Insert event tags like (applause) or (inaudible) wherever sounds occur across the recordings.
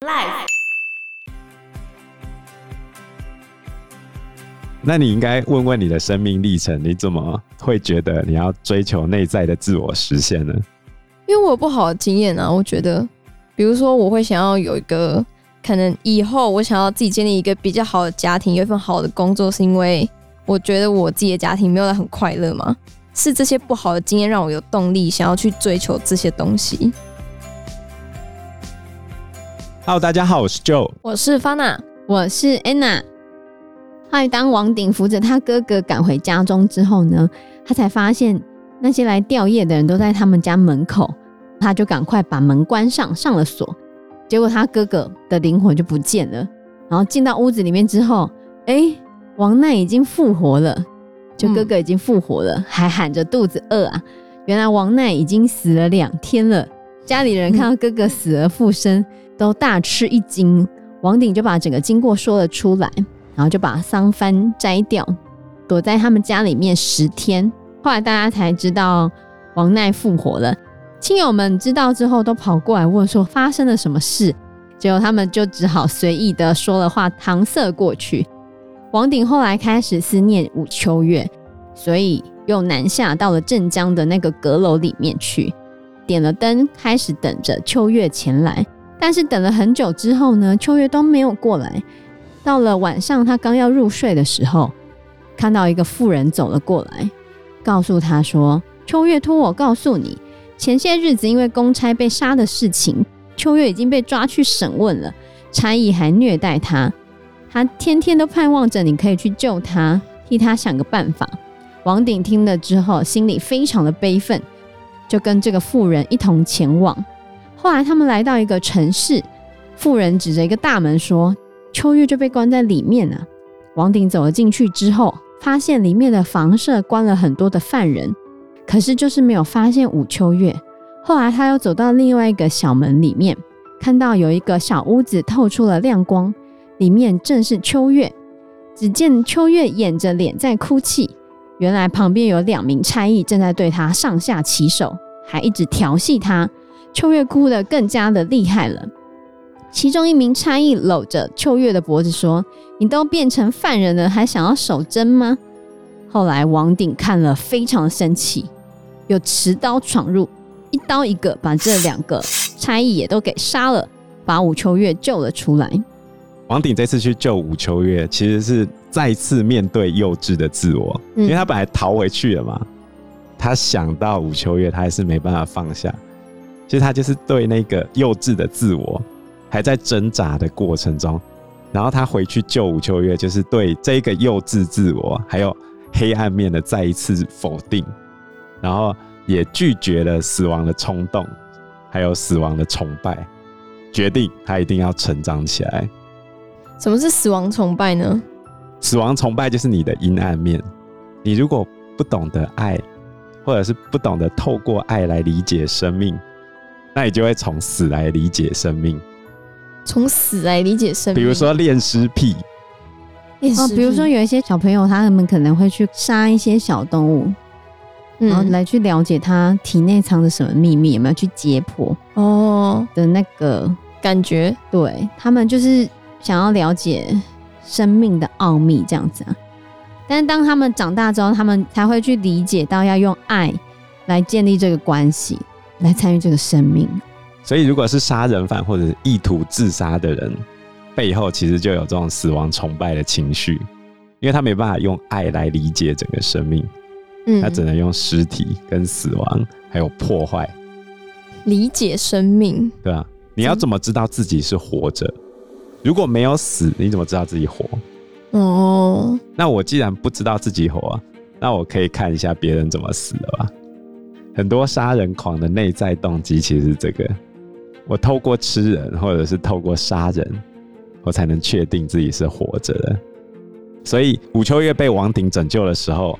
Life。那你应该问问你的生命历程，你怎么会觉得你要追求内在的自我实现呢？因为我有不好的经验啊，我觉得，比如说我会想要有一个，可能以后我想要自己建立一个比较好的家庭，有一份好的工作，是因为我觉得我自己的家庭没有很快乐吗？是这些不好的经验让我有动力想要去追求这些东西。Hello，大家好，我是 Joe，我是 Fana，我是 Anna。后来当王鼎扶着他哥哥赶回家中之后呢，他才发现那些来吊唁的人都在他们家门口，他就赶快把门关上，上了锁。结果他哥哥的灵魂就不见了。然后进到屋子里面之后，哎、欸，王奈已经复活了，就哥哥已经复活了，嗯、还喊着肚子饿啊。原来王奈已经死了两天了。家里人看到哥哥死而复生。都大吃一惊，王鼎就把整个经过说了出来，然后就把丧幡摘掉，躲在他们家里面十天。后来大家才知道王奈复活了，亲友们知道之后都跑过来问说发生了什么事，结果他们就只好随意的说了话搪塞过去。王鼎后来开始思念武秋月，所以又南下到了镇江的那个阁楼里面去，点了灯，开始等着秋月前来。但是等了很久之后呢，秋月都没有过来。到了晚上，他刚要入睡的时候，看到一个妇人走了过来，告诉他说：“秋月托我告诉你，前些日子因为公差被杀的事情，秋月已经被抓去审问了，差役还虐待他，他天天都盼望着你可以去救他，替他想个办法。”王鼎听了之后，心里非常的悲愤，就跟这个妇人一同前往。后来他们来到一个城市，妇人指着一个大门说：“秋月就被关在里面了。”王鼎走了进去之后，发现里面的房舍关了很多的犯人，可是就是没有发现武秋月。后来他又走到另外一个小门里面，看到有一个小屋子透出了亮光，里面正是秋月。只见秋月掩着脸在哭泣，原来旁边有两名差役正在对他上下其手，还一直调戏他。秋月哭得更加的厉害了。其中一名差役搂着秋月的脖子说：“你都变成犯人了，还想要守贞吗？”后来王鼎看了非常的生气，又持刀闯入，一刀一个把这两个差役也都给杀了，把武秋月救了出来。王鼎这次去救武秋月，其实是再次面对幼稚的自我，嗯、因为他本来逃回去了嘛。他想到武秋月，他还是没办法放下。其实他就是对那个幼稚的自我还在挣扎的过程中，然后他回去救武秋月，就是对这个幼稚自我还有黑暗面的再一次否定，然后也拒绝了死亡的冲动，还有死亡的崇拜，决定他一定要成长起来。什么是死亡崇拜呢？死亡崇拜就是你的阴暗面，你如果不懂得爱，或者是不懂得透过爱来理解生命。那你就会从死来理解生命，从死来理解生命。比如说恋尸癖，哦，比如说有一些小朋友，他们可能会去杀一些小动物，嗯、然后来去了解他体内藏着什么秘密，有没有去解剖哦的那个感觉？对，他们就是想要了解生命的奥秘这样子啊。但是当他们长大之后，他们才会去理解到要用爱来建立这个关系。来参与这个生命，所以如果是杀人犯或者是意图自杀的人，背后其实就有这种死亡崇拜的情绪，因为他没办法用爱来理解整个生命，嗯，他只能用尸体跟死亡还有破坏理解生命，对啊，你要怎么知道自己是活着？如果没有死，你怎么知道自己活？哦，那我既然不知道自己活，那我可以看一下别人怎么死的吧。很多杀人狂的内在动机其实是这个：我透过吃人，或者是透过杀人，我才能确定自己是活着的。所以武秋月被王鼎拯救的时候，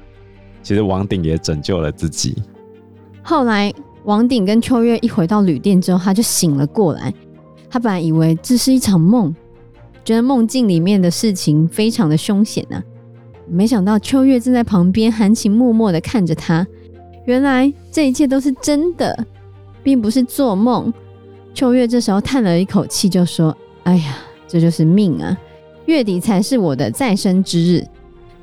其实王鼎也拯救了自己。后来王鼎跟秋月一回到旅店之后，他就醒了过来。他本来以为这是一场梦，觉得梦境里面的事情非常的凶险呢、啊，没想到秋月正在旁边含情脉脉的看着他。原来这一切都是真的，并不是做梦。秋月这时候叹了一口气，就说：“哎呀，这就是命啊！月底才是我的再生之日，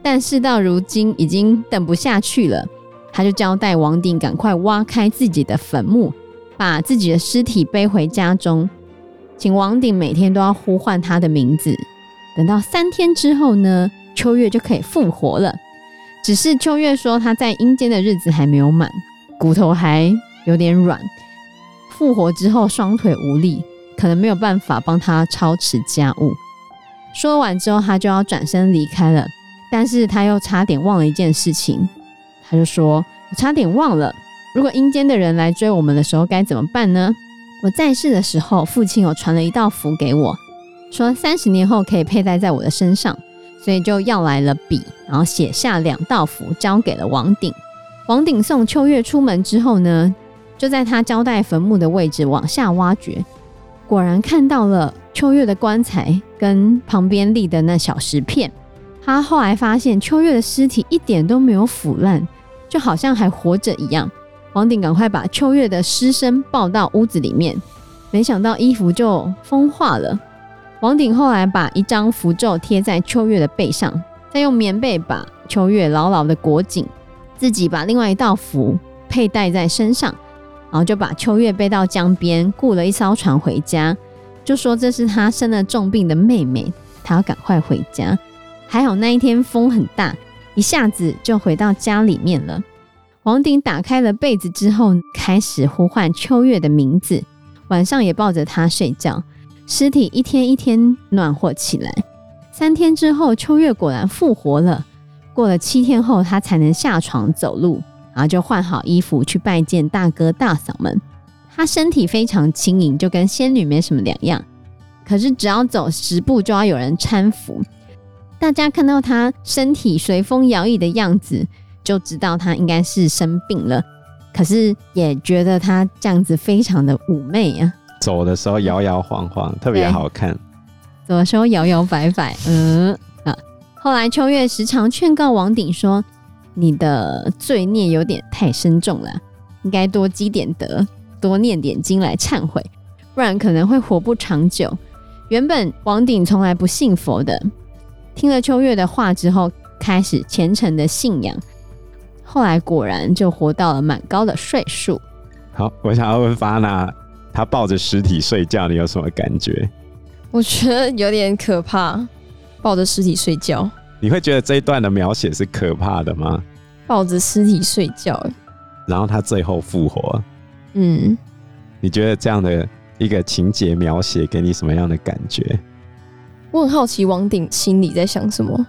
但事到如今已经等不下去了。他就交代王鼎赶快挖开自己的坟墓，把自己的尸体背回家中，请王鼎每天都要呼唤他的名字。等到三天之后呢，秋月就可以复活了。只是秋月说他在阴间的日子还没有满，骨头还有点软，复活之后双腿无力，可能没有办法帮他操持家务。说完之后，他就要转身离开了，但是他又差点忘了一件事情。他就说：“我差点忘了，如果阴间的人来追我们的时候该怎么办呢？我在世的时候，父亲有传了一道符给我，说三十年后可以佩戴在我的身上，所以就要来了笔，然后写下两道符，交给了王鼎。王鼎送秋月出门之后呢，就在他交代坟墓的位置往下挖掘，果然看到了秋月的棺材跟旁边立的那小石片。他后来发现秋月的尸体一点都没有腐烂。”就好像还活着一样，王鼎赶快把秋月的尸身抱到屋子里面，没想到衣服就风化了。王鼎后来把一张符咒贴在秋月的背上，再用棉被把秋月牢牢的裹紧，自己把另外一道符佩戴在身上，然后就把秋月背到江边，雇了一艘船回家，就说这是他生了重病的妹妹，他要赶快回家。还好那一天风很大。一下子就回到家里面了。王鼎打开了被子之后，开始呼唤秋月的名字，晚上也抱着她睡觉。尸体一天一天暖和起来。三天之后，秋月果然复活了。过了七天后，她才能下床走路，然后就换好衣服去拜见大哥大嫂们。她身体非常轻盈，就跟仙女没什么两样。可是只要走十步，就要有人搀扶。大家看到他身体随风摇曳的样子，就知道他应该是生病了。可是也觉得他这样子非常的妩媚啊，走的时候摇摇晃晃，特别好看。走的时候摇摇摆摆，嗯啊。后来秋月时常劝告王鼎说：“你的罪孽有点太深重了，应该多积点德，多念点经来忏悔，不然可能会活不长久。”原本王鼎从来不信佛的。听了秋月的话之后，开始虔诚的信仰，后来果然就活到了蛮高的岁数。好，我想要问发娜，他抱着尸体睡觉，你有什么感觉？我觉得有点可怕，抱着尸体睡觉。你会觉得这一段的描写是可怕的吗？抱着尸体睡觉，然后他最后复活。嗯，你觉得这样的一个情节描写给你什么样的感觉？我很好奇王鼎心里在想什么。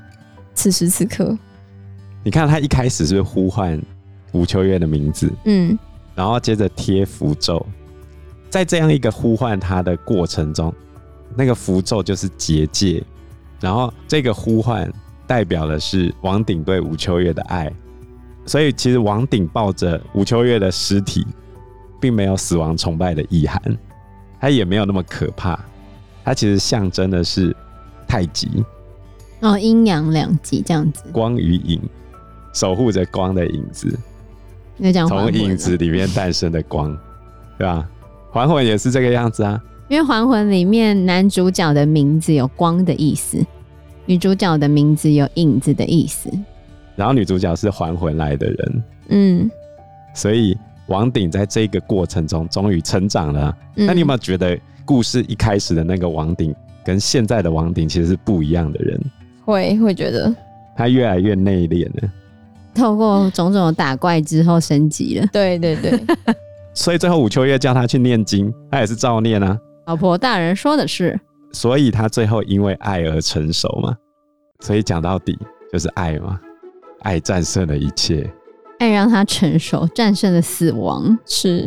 此时此刻，你看他一开始是是呼唤吴秋月的名字？嗯，然后接着贴符咒，在这样一个呼唤他的过程中，那个符咒就是结界，然后这个呼唤代表的是王鼎对吴秋月的爱，所以其实王鼎抱着吴秋月的尸体，并没有死亡崇拜的意涵，他也没有那么可怕，他其实象征的是。太极哦，阴阳两极这样子，光与影，守护着光的影子，从影子里面诞生的光，对吧？还魂也是这个样子啊，因为还魂里面男主角的名字有光的意思，女主角的名字有影子的意思，然后女主角是还魂来的人，嗯，所以王鼎在这个过程中终于成长了。嗯，那你有没有觉得故事一开始的那个王鼎？跟现在的王鼎其实是不一样的人，会会觉得。他越来越内敛了，透过种种的打怪之后升级了。对对对，(laughs) 所以最后武秋月叫他去念经，他也是照念啊。老婆大人说的是，所以他最后因为爱而成熟嘛。所以讲到底就是爱嘛，爱战胜了一切，爱让他成熟，战胜了死亡。是，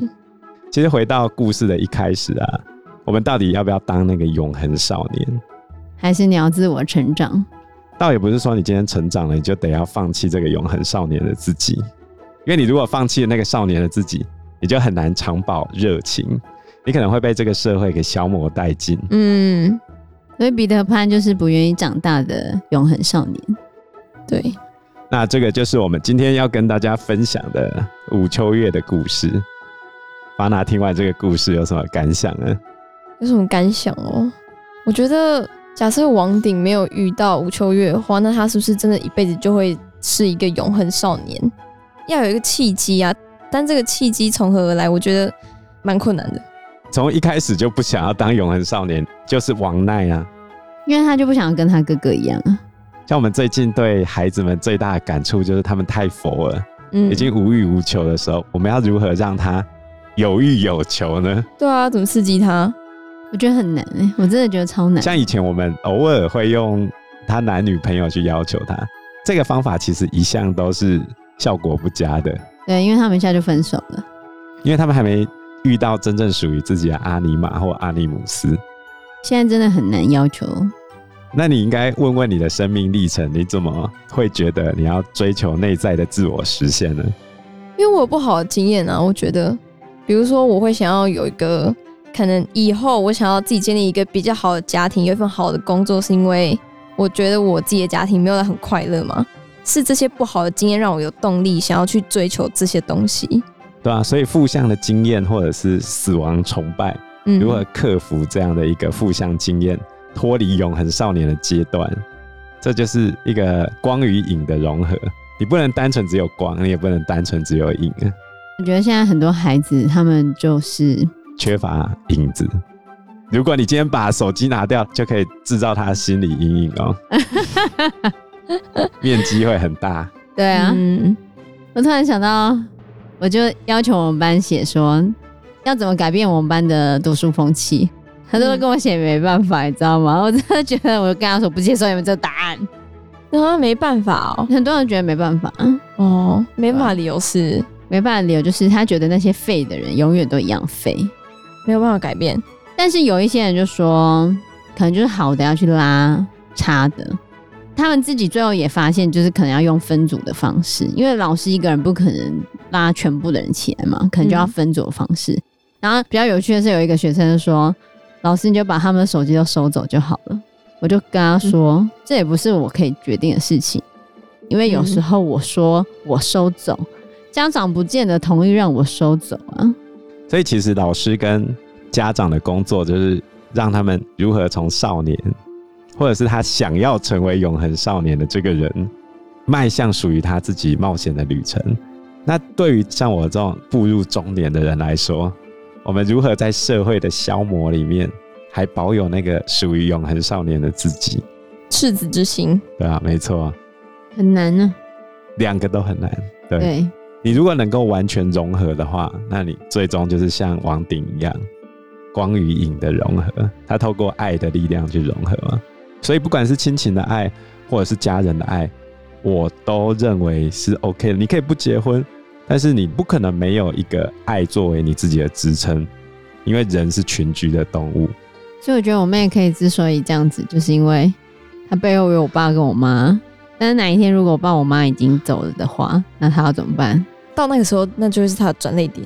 其实回到故事的一开始啊。我们到底要不要当那个永恒少年？还是你要自我成长？倒也不是说你今天成长了，你就得要放弃这个永恒少年的自己。因为你如果放弃了那个少年的自己，你就很难长保热情，你可能会被这个社会给消磨殆尽。嗯，所以彼得潘就是不愿意长大的永恒少年。对，那这个就是我们今天要跟大家分享的吴秋月的故事。巴拿听完这个故事有什么感想呢？有什么感想哦？我觉得，假设王鼎没有遇到吴秋月的话，那他是不是真的一辈子就会是一个永恒少年？要有一个契机啊！但这个契机从何而来？我觉得蛮困难的。从一开始就不想要当永恒少年，就是王奈啊，因为他就不想跟他哥哥一样啊。像我们最近对孩子们最大的感触就是他们太佛了，嗯，已经无欲无求的时候，我们要如何让他有欲有求呢？对啊，怎么刺激他？我觉得很难哎，我真的觉得超难。像以前我们偶尔会用他男女朋友去要求他，这个方法其实一向都是效果不佳的。对，因为他们一下就分手了，因为他们还没遇到真正属于自己的阿尼玛或阿尼姆斯。现在真的很难要求。那你应该问问你的生命历程，你怎么会觉得你要追求内在的自我实现呢？因为我有不好的经验啊，我觉得，比如说我会想要有一个。可能以后我想要自己建立一个比较好的家庭，有一份好的工作，是因为我觉得我自己的家庭没有很快乐吗？是这些不好的经验让我有动力想要去追求这些东西，对啊，所以负向的经验或者是死亡崇拜，嗯，如何克服这样的一个负向经验，脱离永恒少年的阶段，这就是一个光与影的融合。你不能单纯只有光，你也不能单纯只有影。我觉得现在很多孩子他们就是。缺乏影子。如果你今天把手机拿掉，就可以制造他心理阴影哦，(laughs) (laughs) 面积会很大。对啊，嗯，我突然想到，我就要求我们班写说要怎么改变我们班的读书风气，他都跟我写没办法，你知道吗？我真的觉得，我跟他说不接受你们这个答案，然后没办法哦，很多人觉得没办法，哦，没办法，理由是？没办法，理由就是他觉得那些废的人永远都一样废。没有办法改变，但是有一些人就说，可能就是好的要去拉差的。他们自己最后也发现，就是可能要用分组的方式，因为老师一个人不可能拉全部的人起来嘛，可能就要分组的方式。嗯、然后比较有趣的是，有一个学生说：“老师，你就把他们的手机都收走就好了。”我就跟他说：“嗯、这也不是我可以决定的事情，因为有时候我说我收走，家长不见得同意让我收走啊。”所以，其实老师跟家长的工作就是让他们如何从少年，或者是他想要成为永恒少年的这个人，迈向属于他自己冒险的旅程。那对于像我这种步入中年的人来说，我们如何在社会的消磨里面，还保有那个属于永恒少年的自己？赤子之心。对啊，没错。很难呢、啊。两个都很难。对。对你如果能够完全融合的话，那你最终就是像王鼎一样，光与影的融合。他透过爱的力量去融合嘛。所以不管是亲情的爱，或者是家人的爱，我都认为是 OK 的。你可以不结婚，但是你不可能没有一个爱作为你自己的支撑，因为人是群居的动物。所以我觉得我妹可以之所以这样子，就是因为她背后有我爸跟我妈。但是哪一天如果我爸我妈已经走了的话，那他要怎么办？到那个时候，那就是他的转泪点。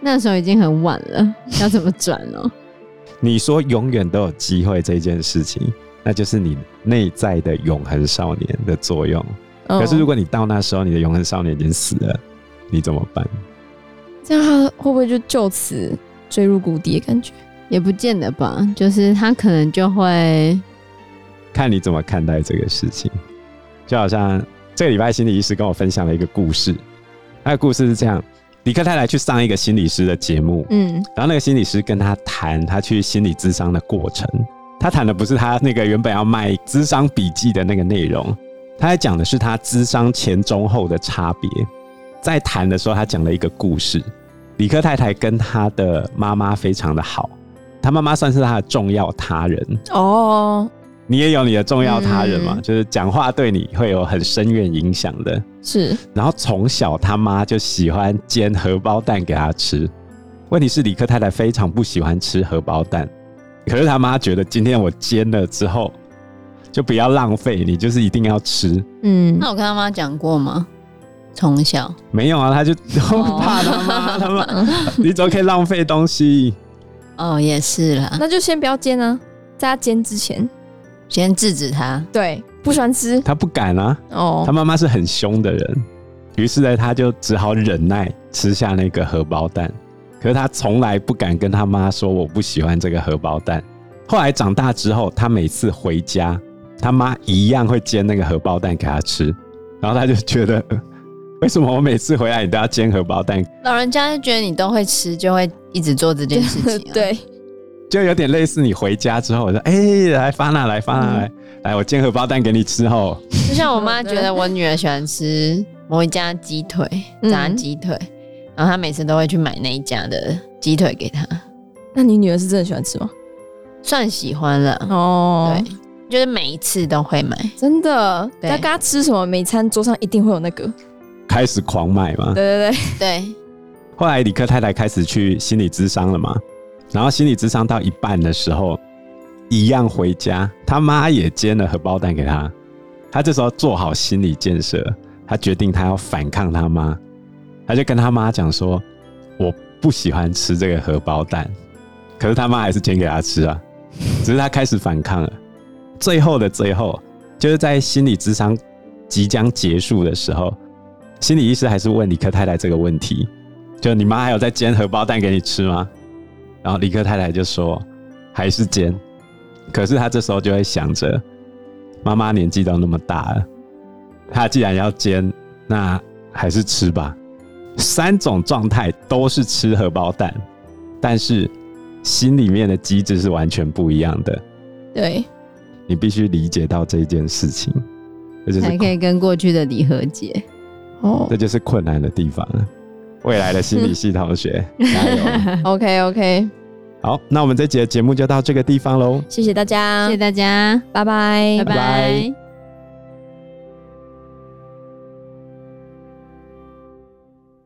那时候已经很晚了，要怎么转呢？(laughs) 你说永远都有机会这件事情，那就是你内在的永恒少年的作用。哦、可是如果你到那时候，你的永恒少年已经死了，你怎么办？这样他会不会就就此坠入谷底的感觉？也不见得吧，就是他可能就会看你怎么看待这个事情。就好像这个礼拜心理医师跟我分享了一个故事，那个故事是这样：李克太太去上一个心理师的节目，嗯，然后那个心理师跟他谈他去心理咨商的过程，他谈的不是他那个原本要卖资商笔记的那个内容，他在讲的是他资商前中后的差别。在谈的时候，他讲了一个故事：李克太太跟他的妈妈非常的好，他妈妈算是他的重要他人哦。你也有你的重要他人嘛？嗯、就是讲话对你会有很深远影响的。是，然后从小他妈就喜欢煎荷包蛋给他吃。问题是李克太太非常不喜欢吃荷包蛋，可是他妈觉得今天我煎了之后就不要浪费，你就是一定要吃。嗯，那我跟他妈讲过吗？从小没有啊，他就怕他妈，他妈 (laughs) 你怎么可以浪费东西？哦，也是啦，那就先不要煎啊，在他煎之前。先制止他，对，不喜欢吃，他不敢啊。哦，他妈妈是很凶的人，于是呢，他就只好忍耐吃下那个荷包蛋。可是他从来不敢跟他妈说我不喜欢这个荷包蛋，后来长大之后，他每次回家，他妈一样会煎那个荷包蛋给他吃，然后他就觉得，(laughs) 为什么我每次回来你都要煎荷包蛋？老人家就觉得你都会吃，就会一直做这件事情啊。对，就有点类似你回家之后，我说：“哎、欸，来发娜，来发娜，来，嗯、来，我煎荷包蛋给你吃。”哦，就像我妈觉得我女儿喜欢吃某一家鸡腿，炸鸡腿，嗯、然后他每次都会去买那一家的鸡腿给她。那你女儿是真的喜欢吃吗？算喜欢了哦，对，就是每一次都会买，真的。他跟他吃什么，每餐桌上一定会有那个，开始狂买嘛。对对对对。(laughs) 后来李克太太开始去心理咨商了嘛，然后心理咨商到一半的时候，一样回家，他妈也煎了荷包蛋给他。他这时候做好心理建设，他决定他要反抗他妈，他就跟他妈讲说：“我不喜欢吃这个荷包蛋。”可是他妈还是煎给他吃啊。只是他开始反抗了，最后的最后，就是在心理咨商即将结束的时候，心理医师还是问李克太太这个问题：就你妈还有在煎荷包蛋给你吃吗？然后李克太太就说还是煎。可是他这时候就会想着，妈妈年纪都那么大了，她既然要煎，那还是吃吧。三种状态都是吃荷包蛋，但是。心里面的机制是完全不一样的，对，你必须理解到这件事情，这就是才可以跟过去的你和解。哦，这就是困难的地方了。未来的心理系同学，(laughs) 加油！OK OK，好，那我们这集的节目就到这个地方喽。谢谢大家，谢谢大家，拜拜，拜拜。